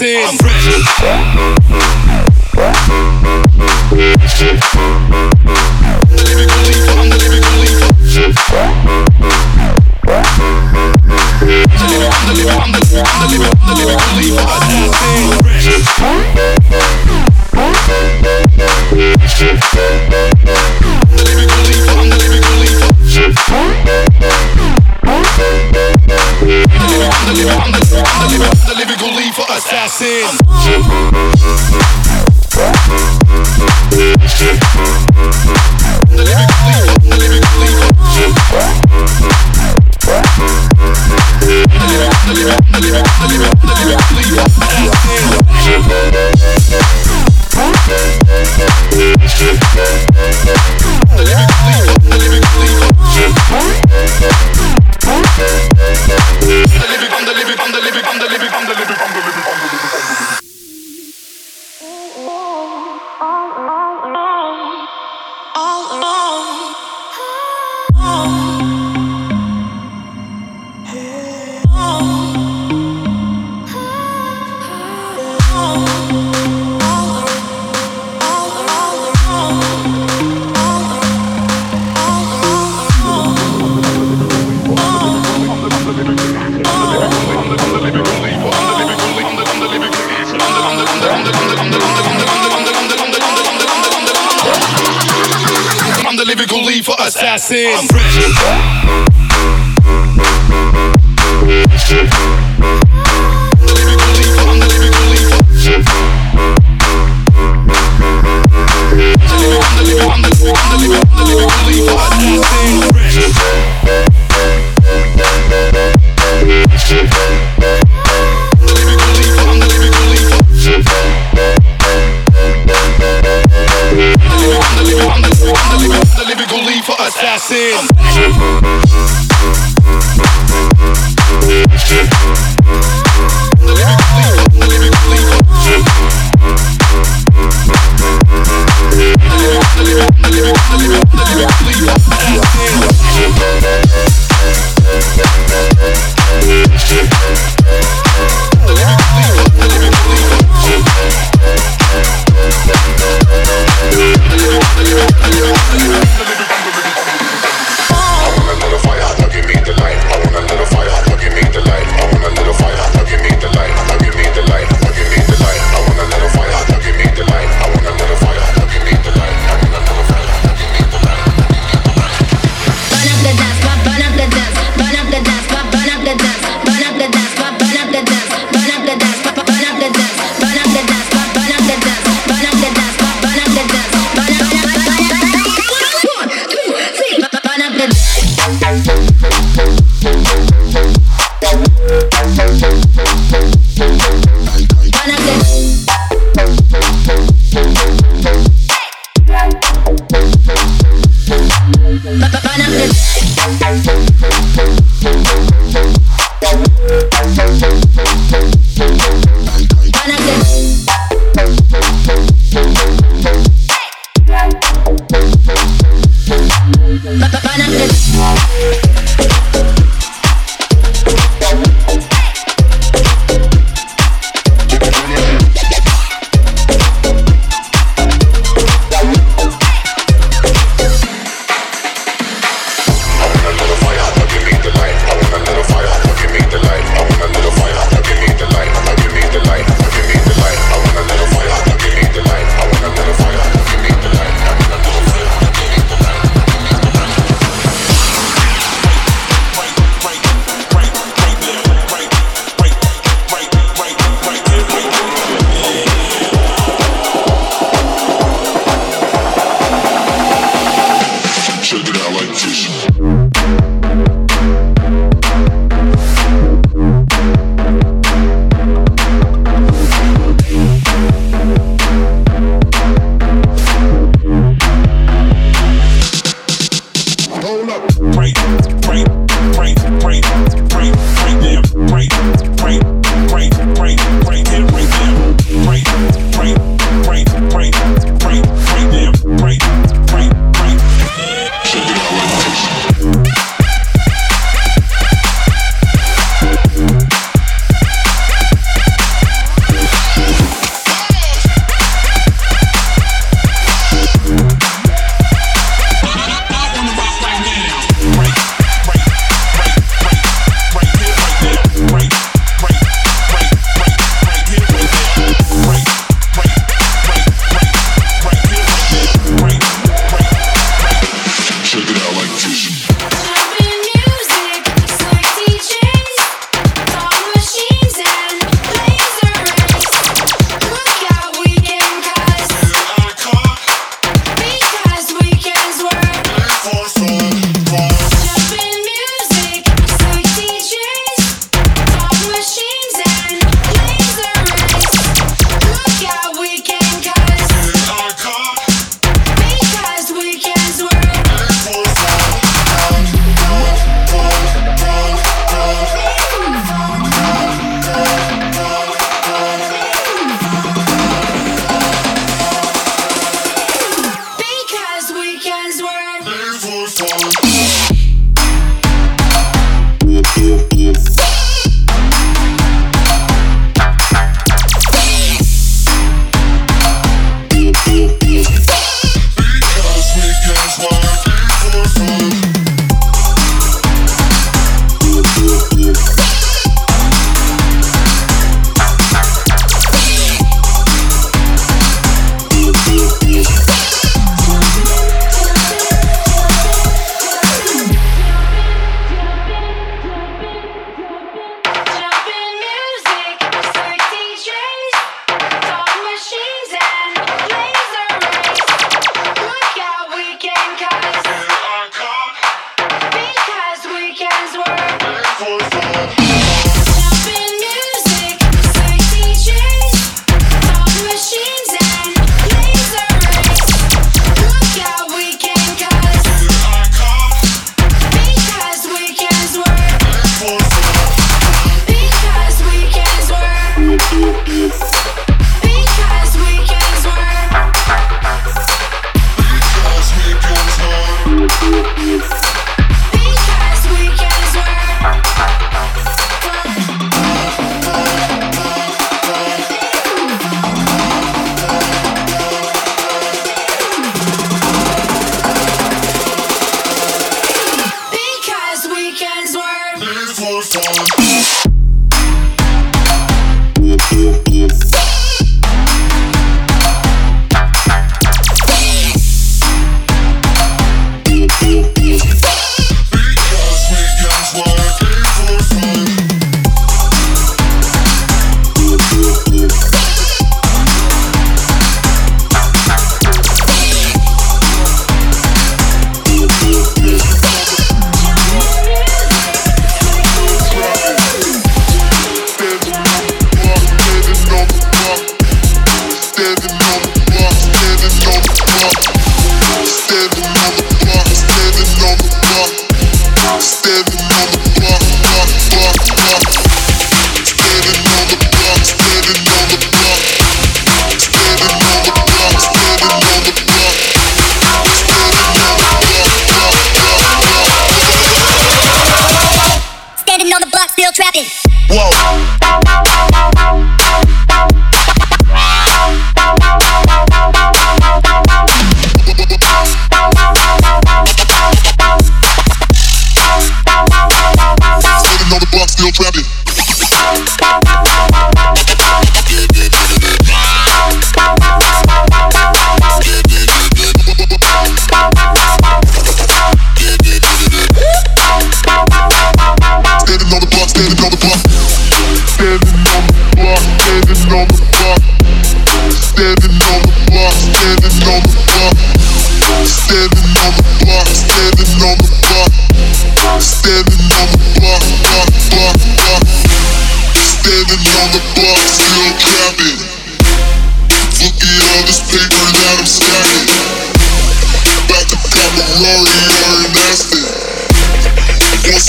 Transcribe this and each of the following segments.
I'm ready. That's it.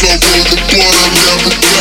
I roll the I never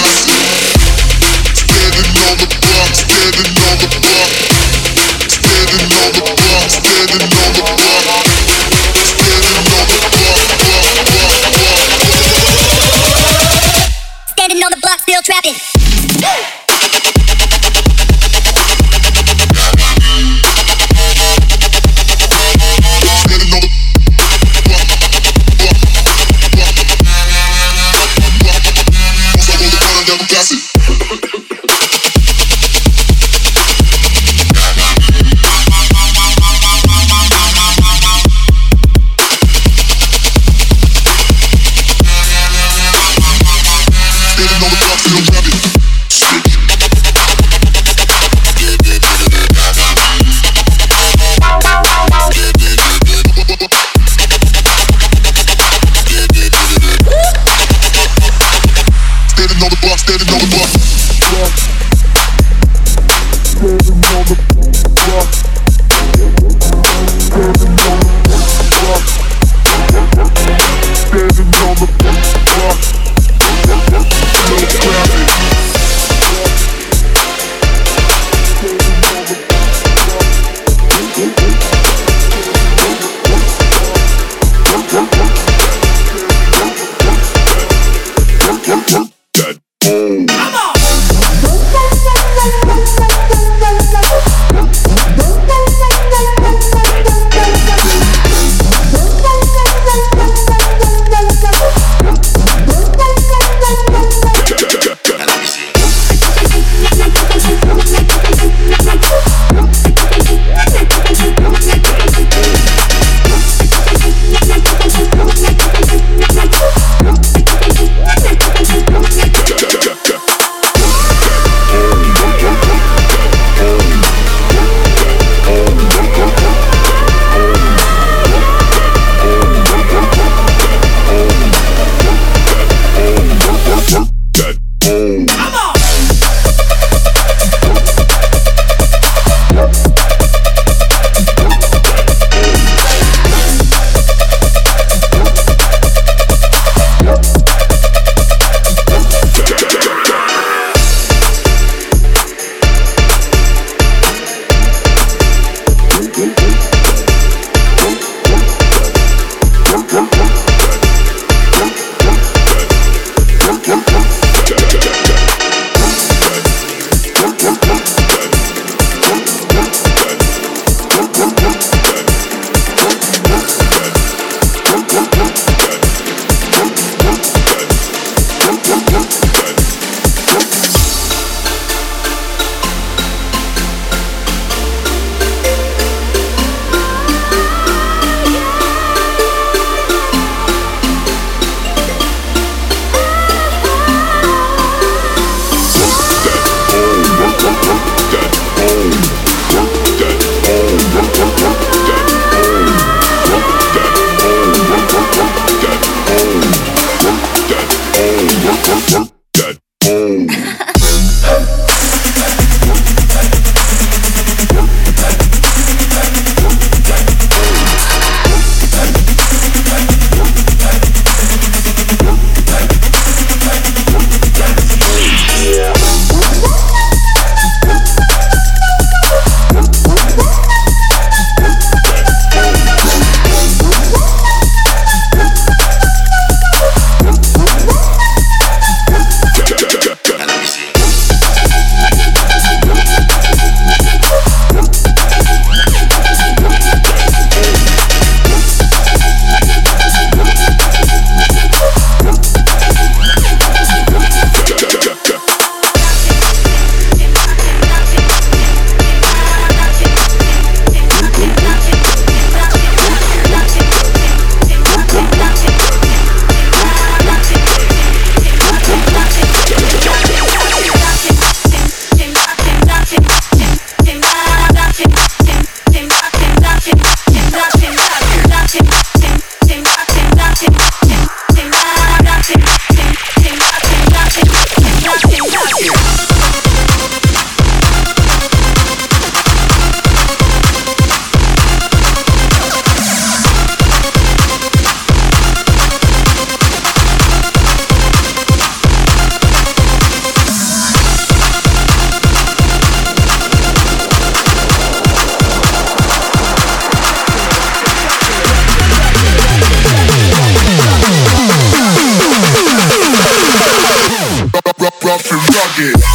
and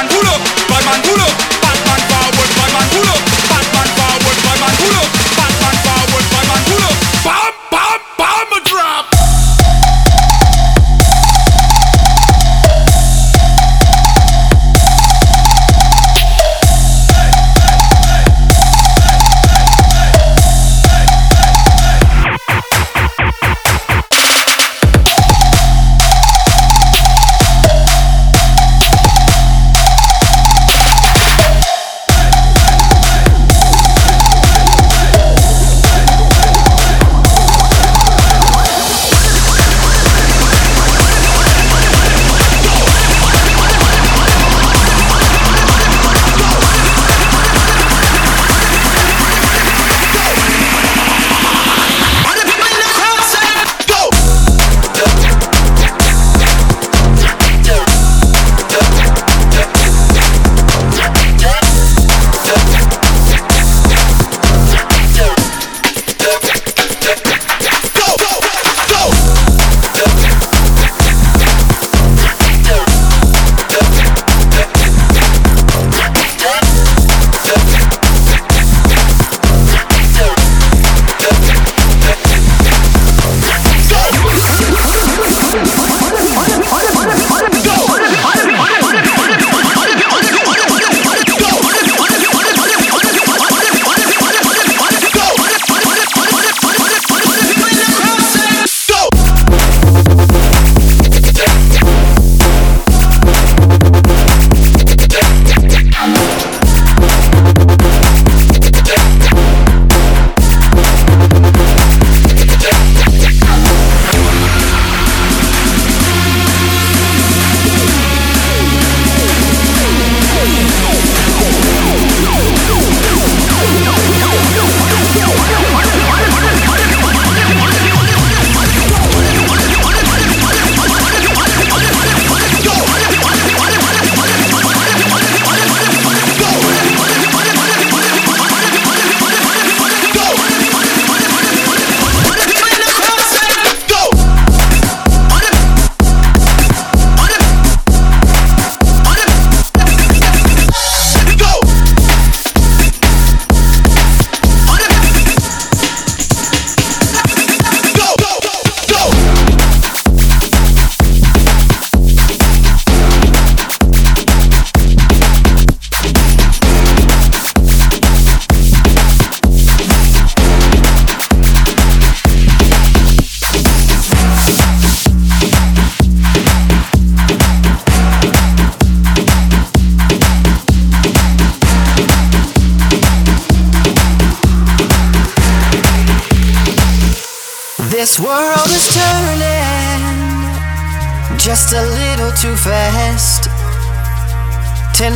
man, pull.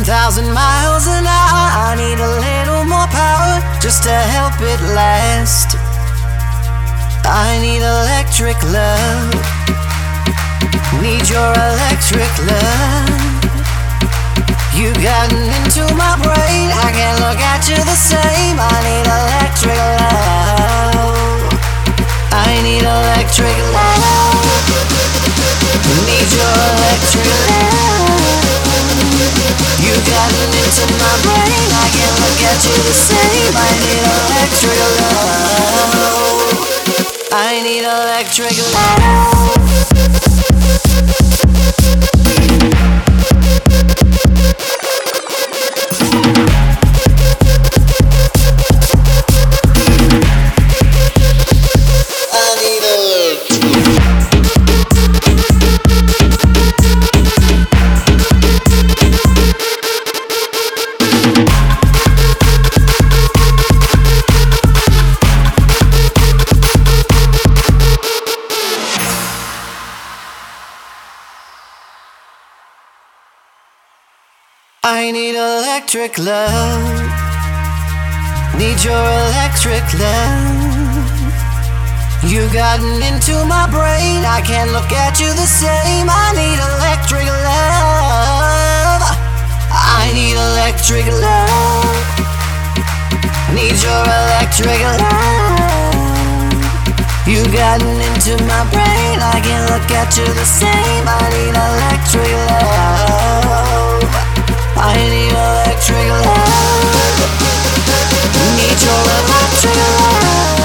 10,000 miles an hour, I need a little more power just to help it last. I need electric love, need your electric love. You gotten into my brain, I can't look at you the same. I need electric love. I need electric love. Need your electric love. You gotten into my brain, I can't look at you the same. I need electric love. I need electric love. I need electric love. Need your electric love. You've gotten into my brain. I can't look at you the same. I need electric love. I need electric love. Need your electric love. You've gotten into my brain. I can't look at you the same. I need electric love. I need electric love. Need your electric love.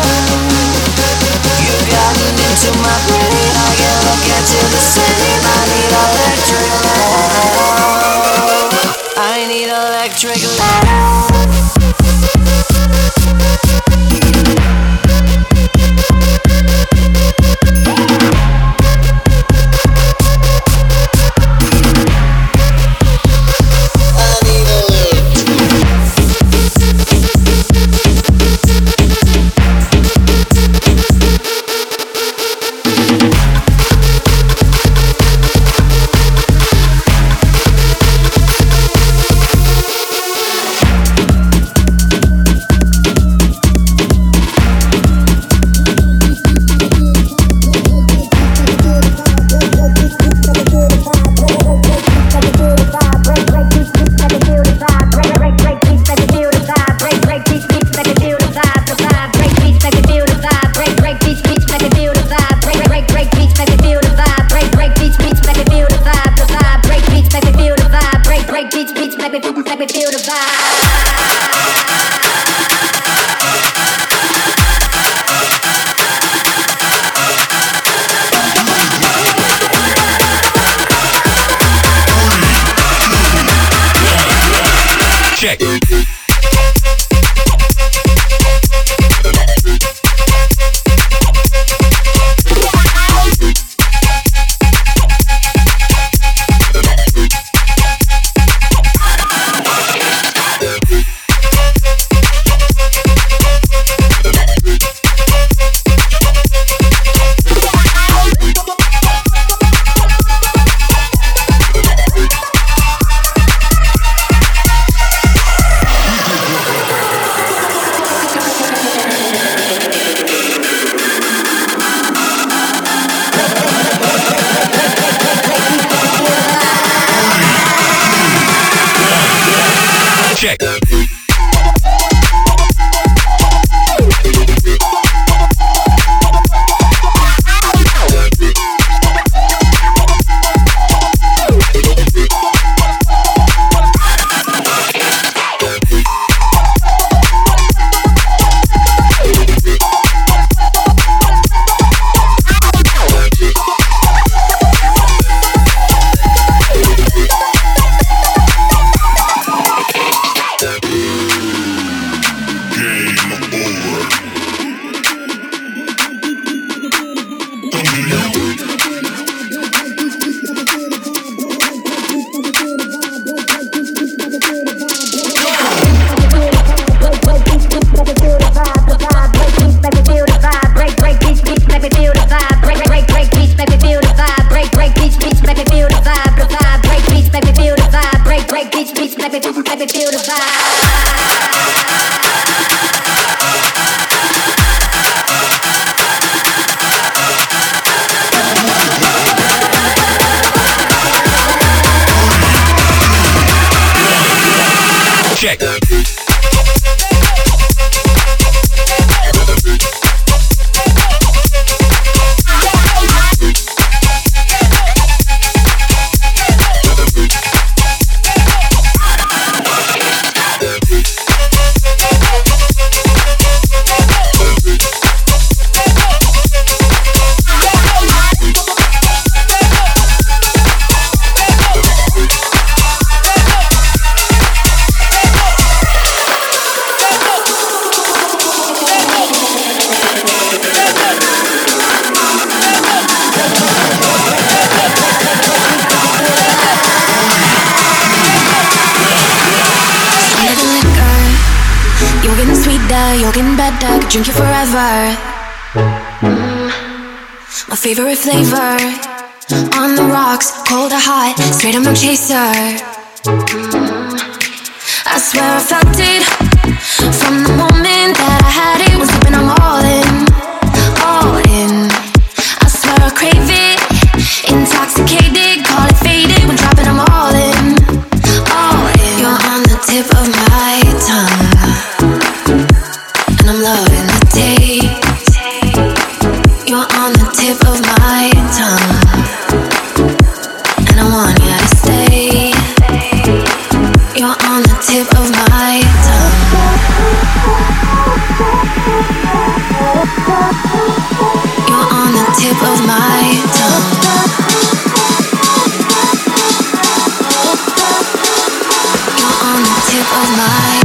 Of my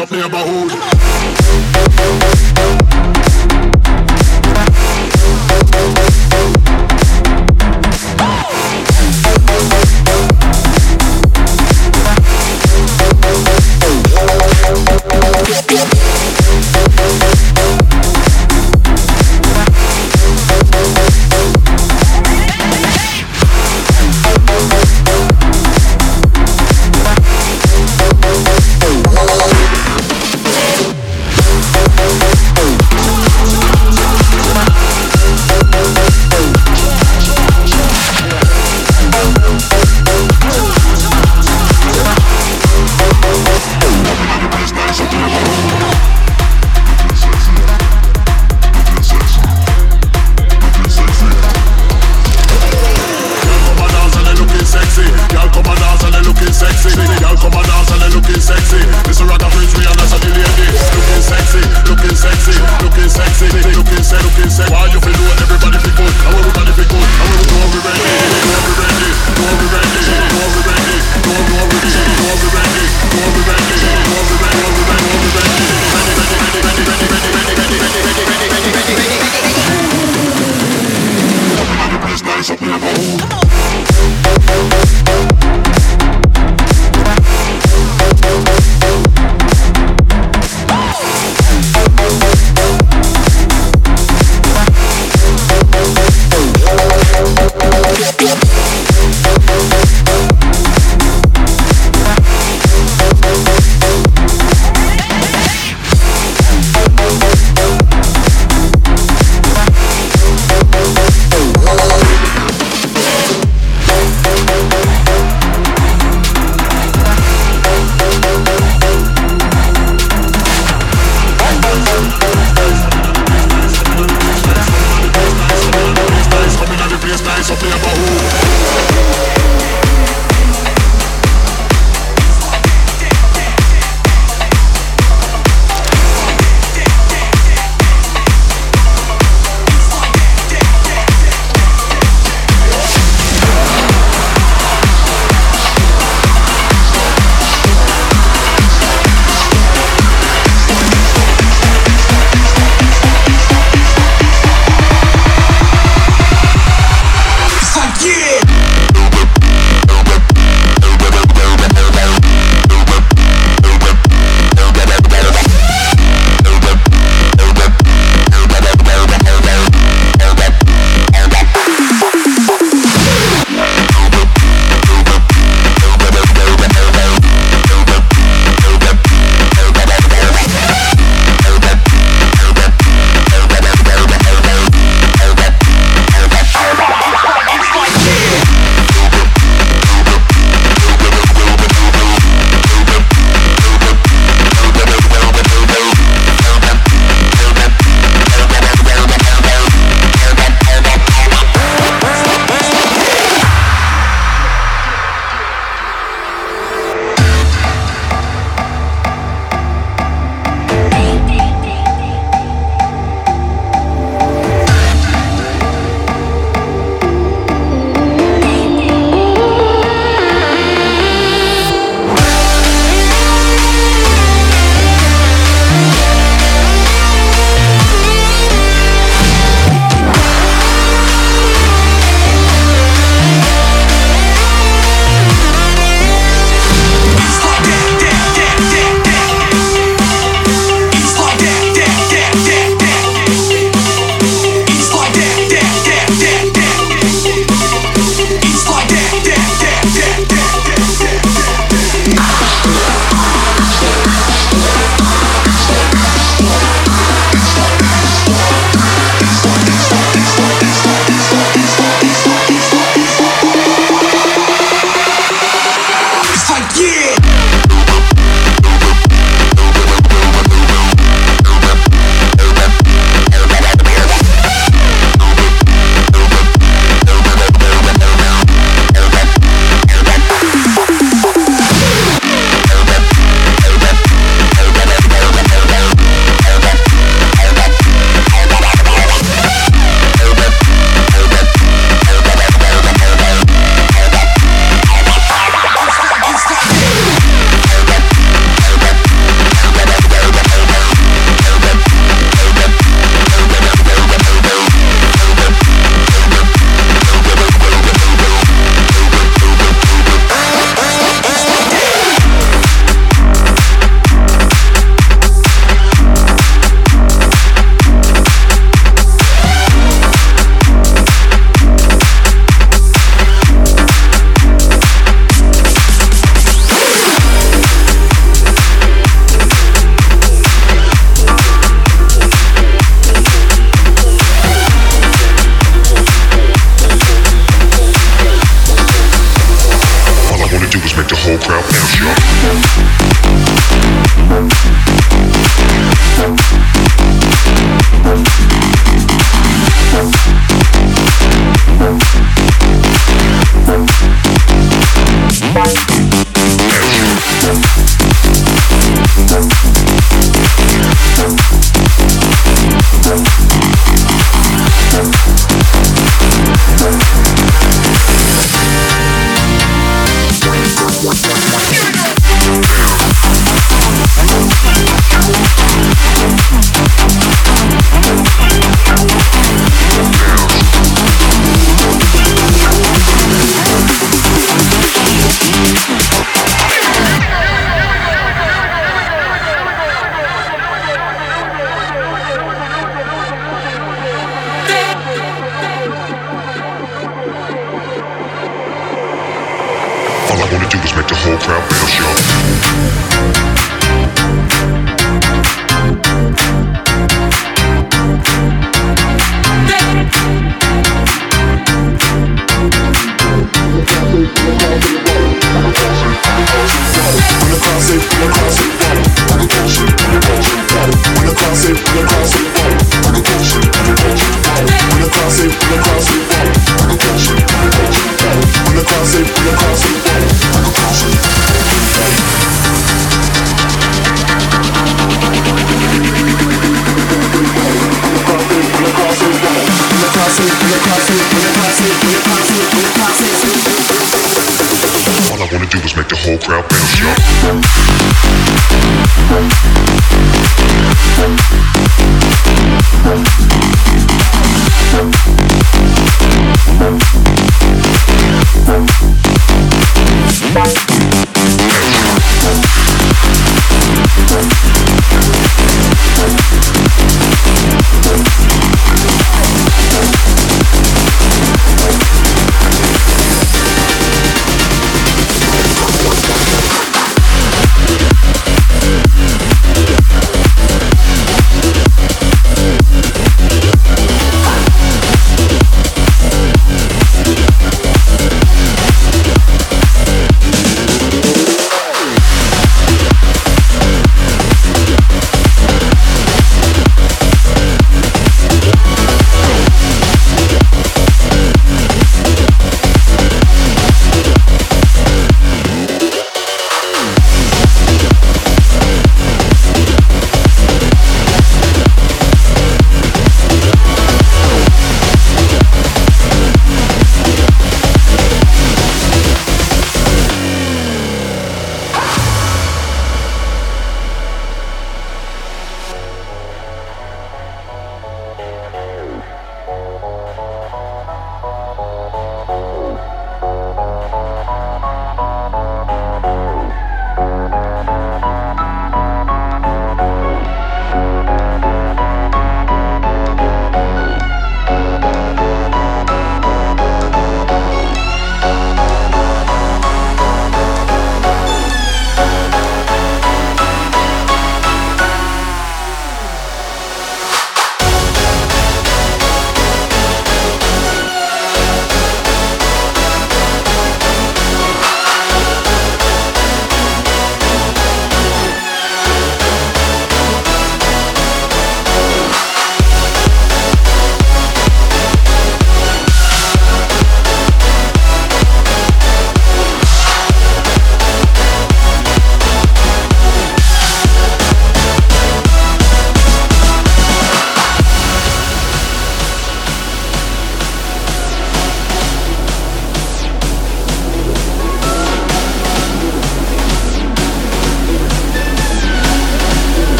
Yeah.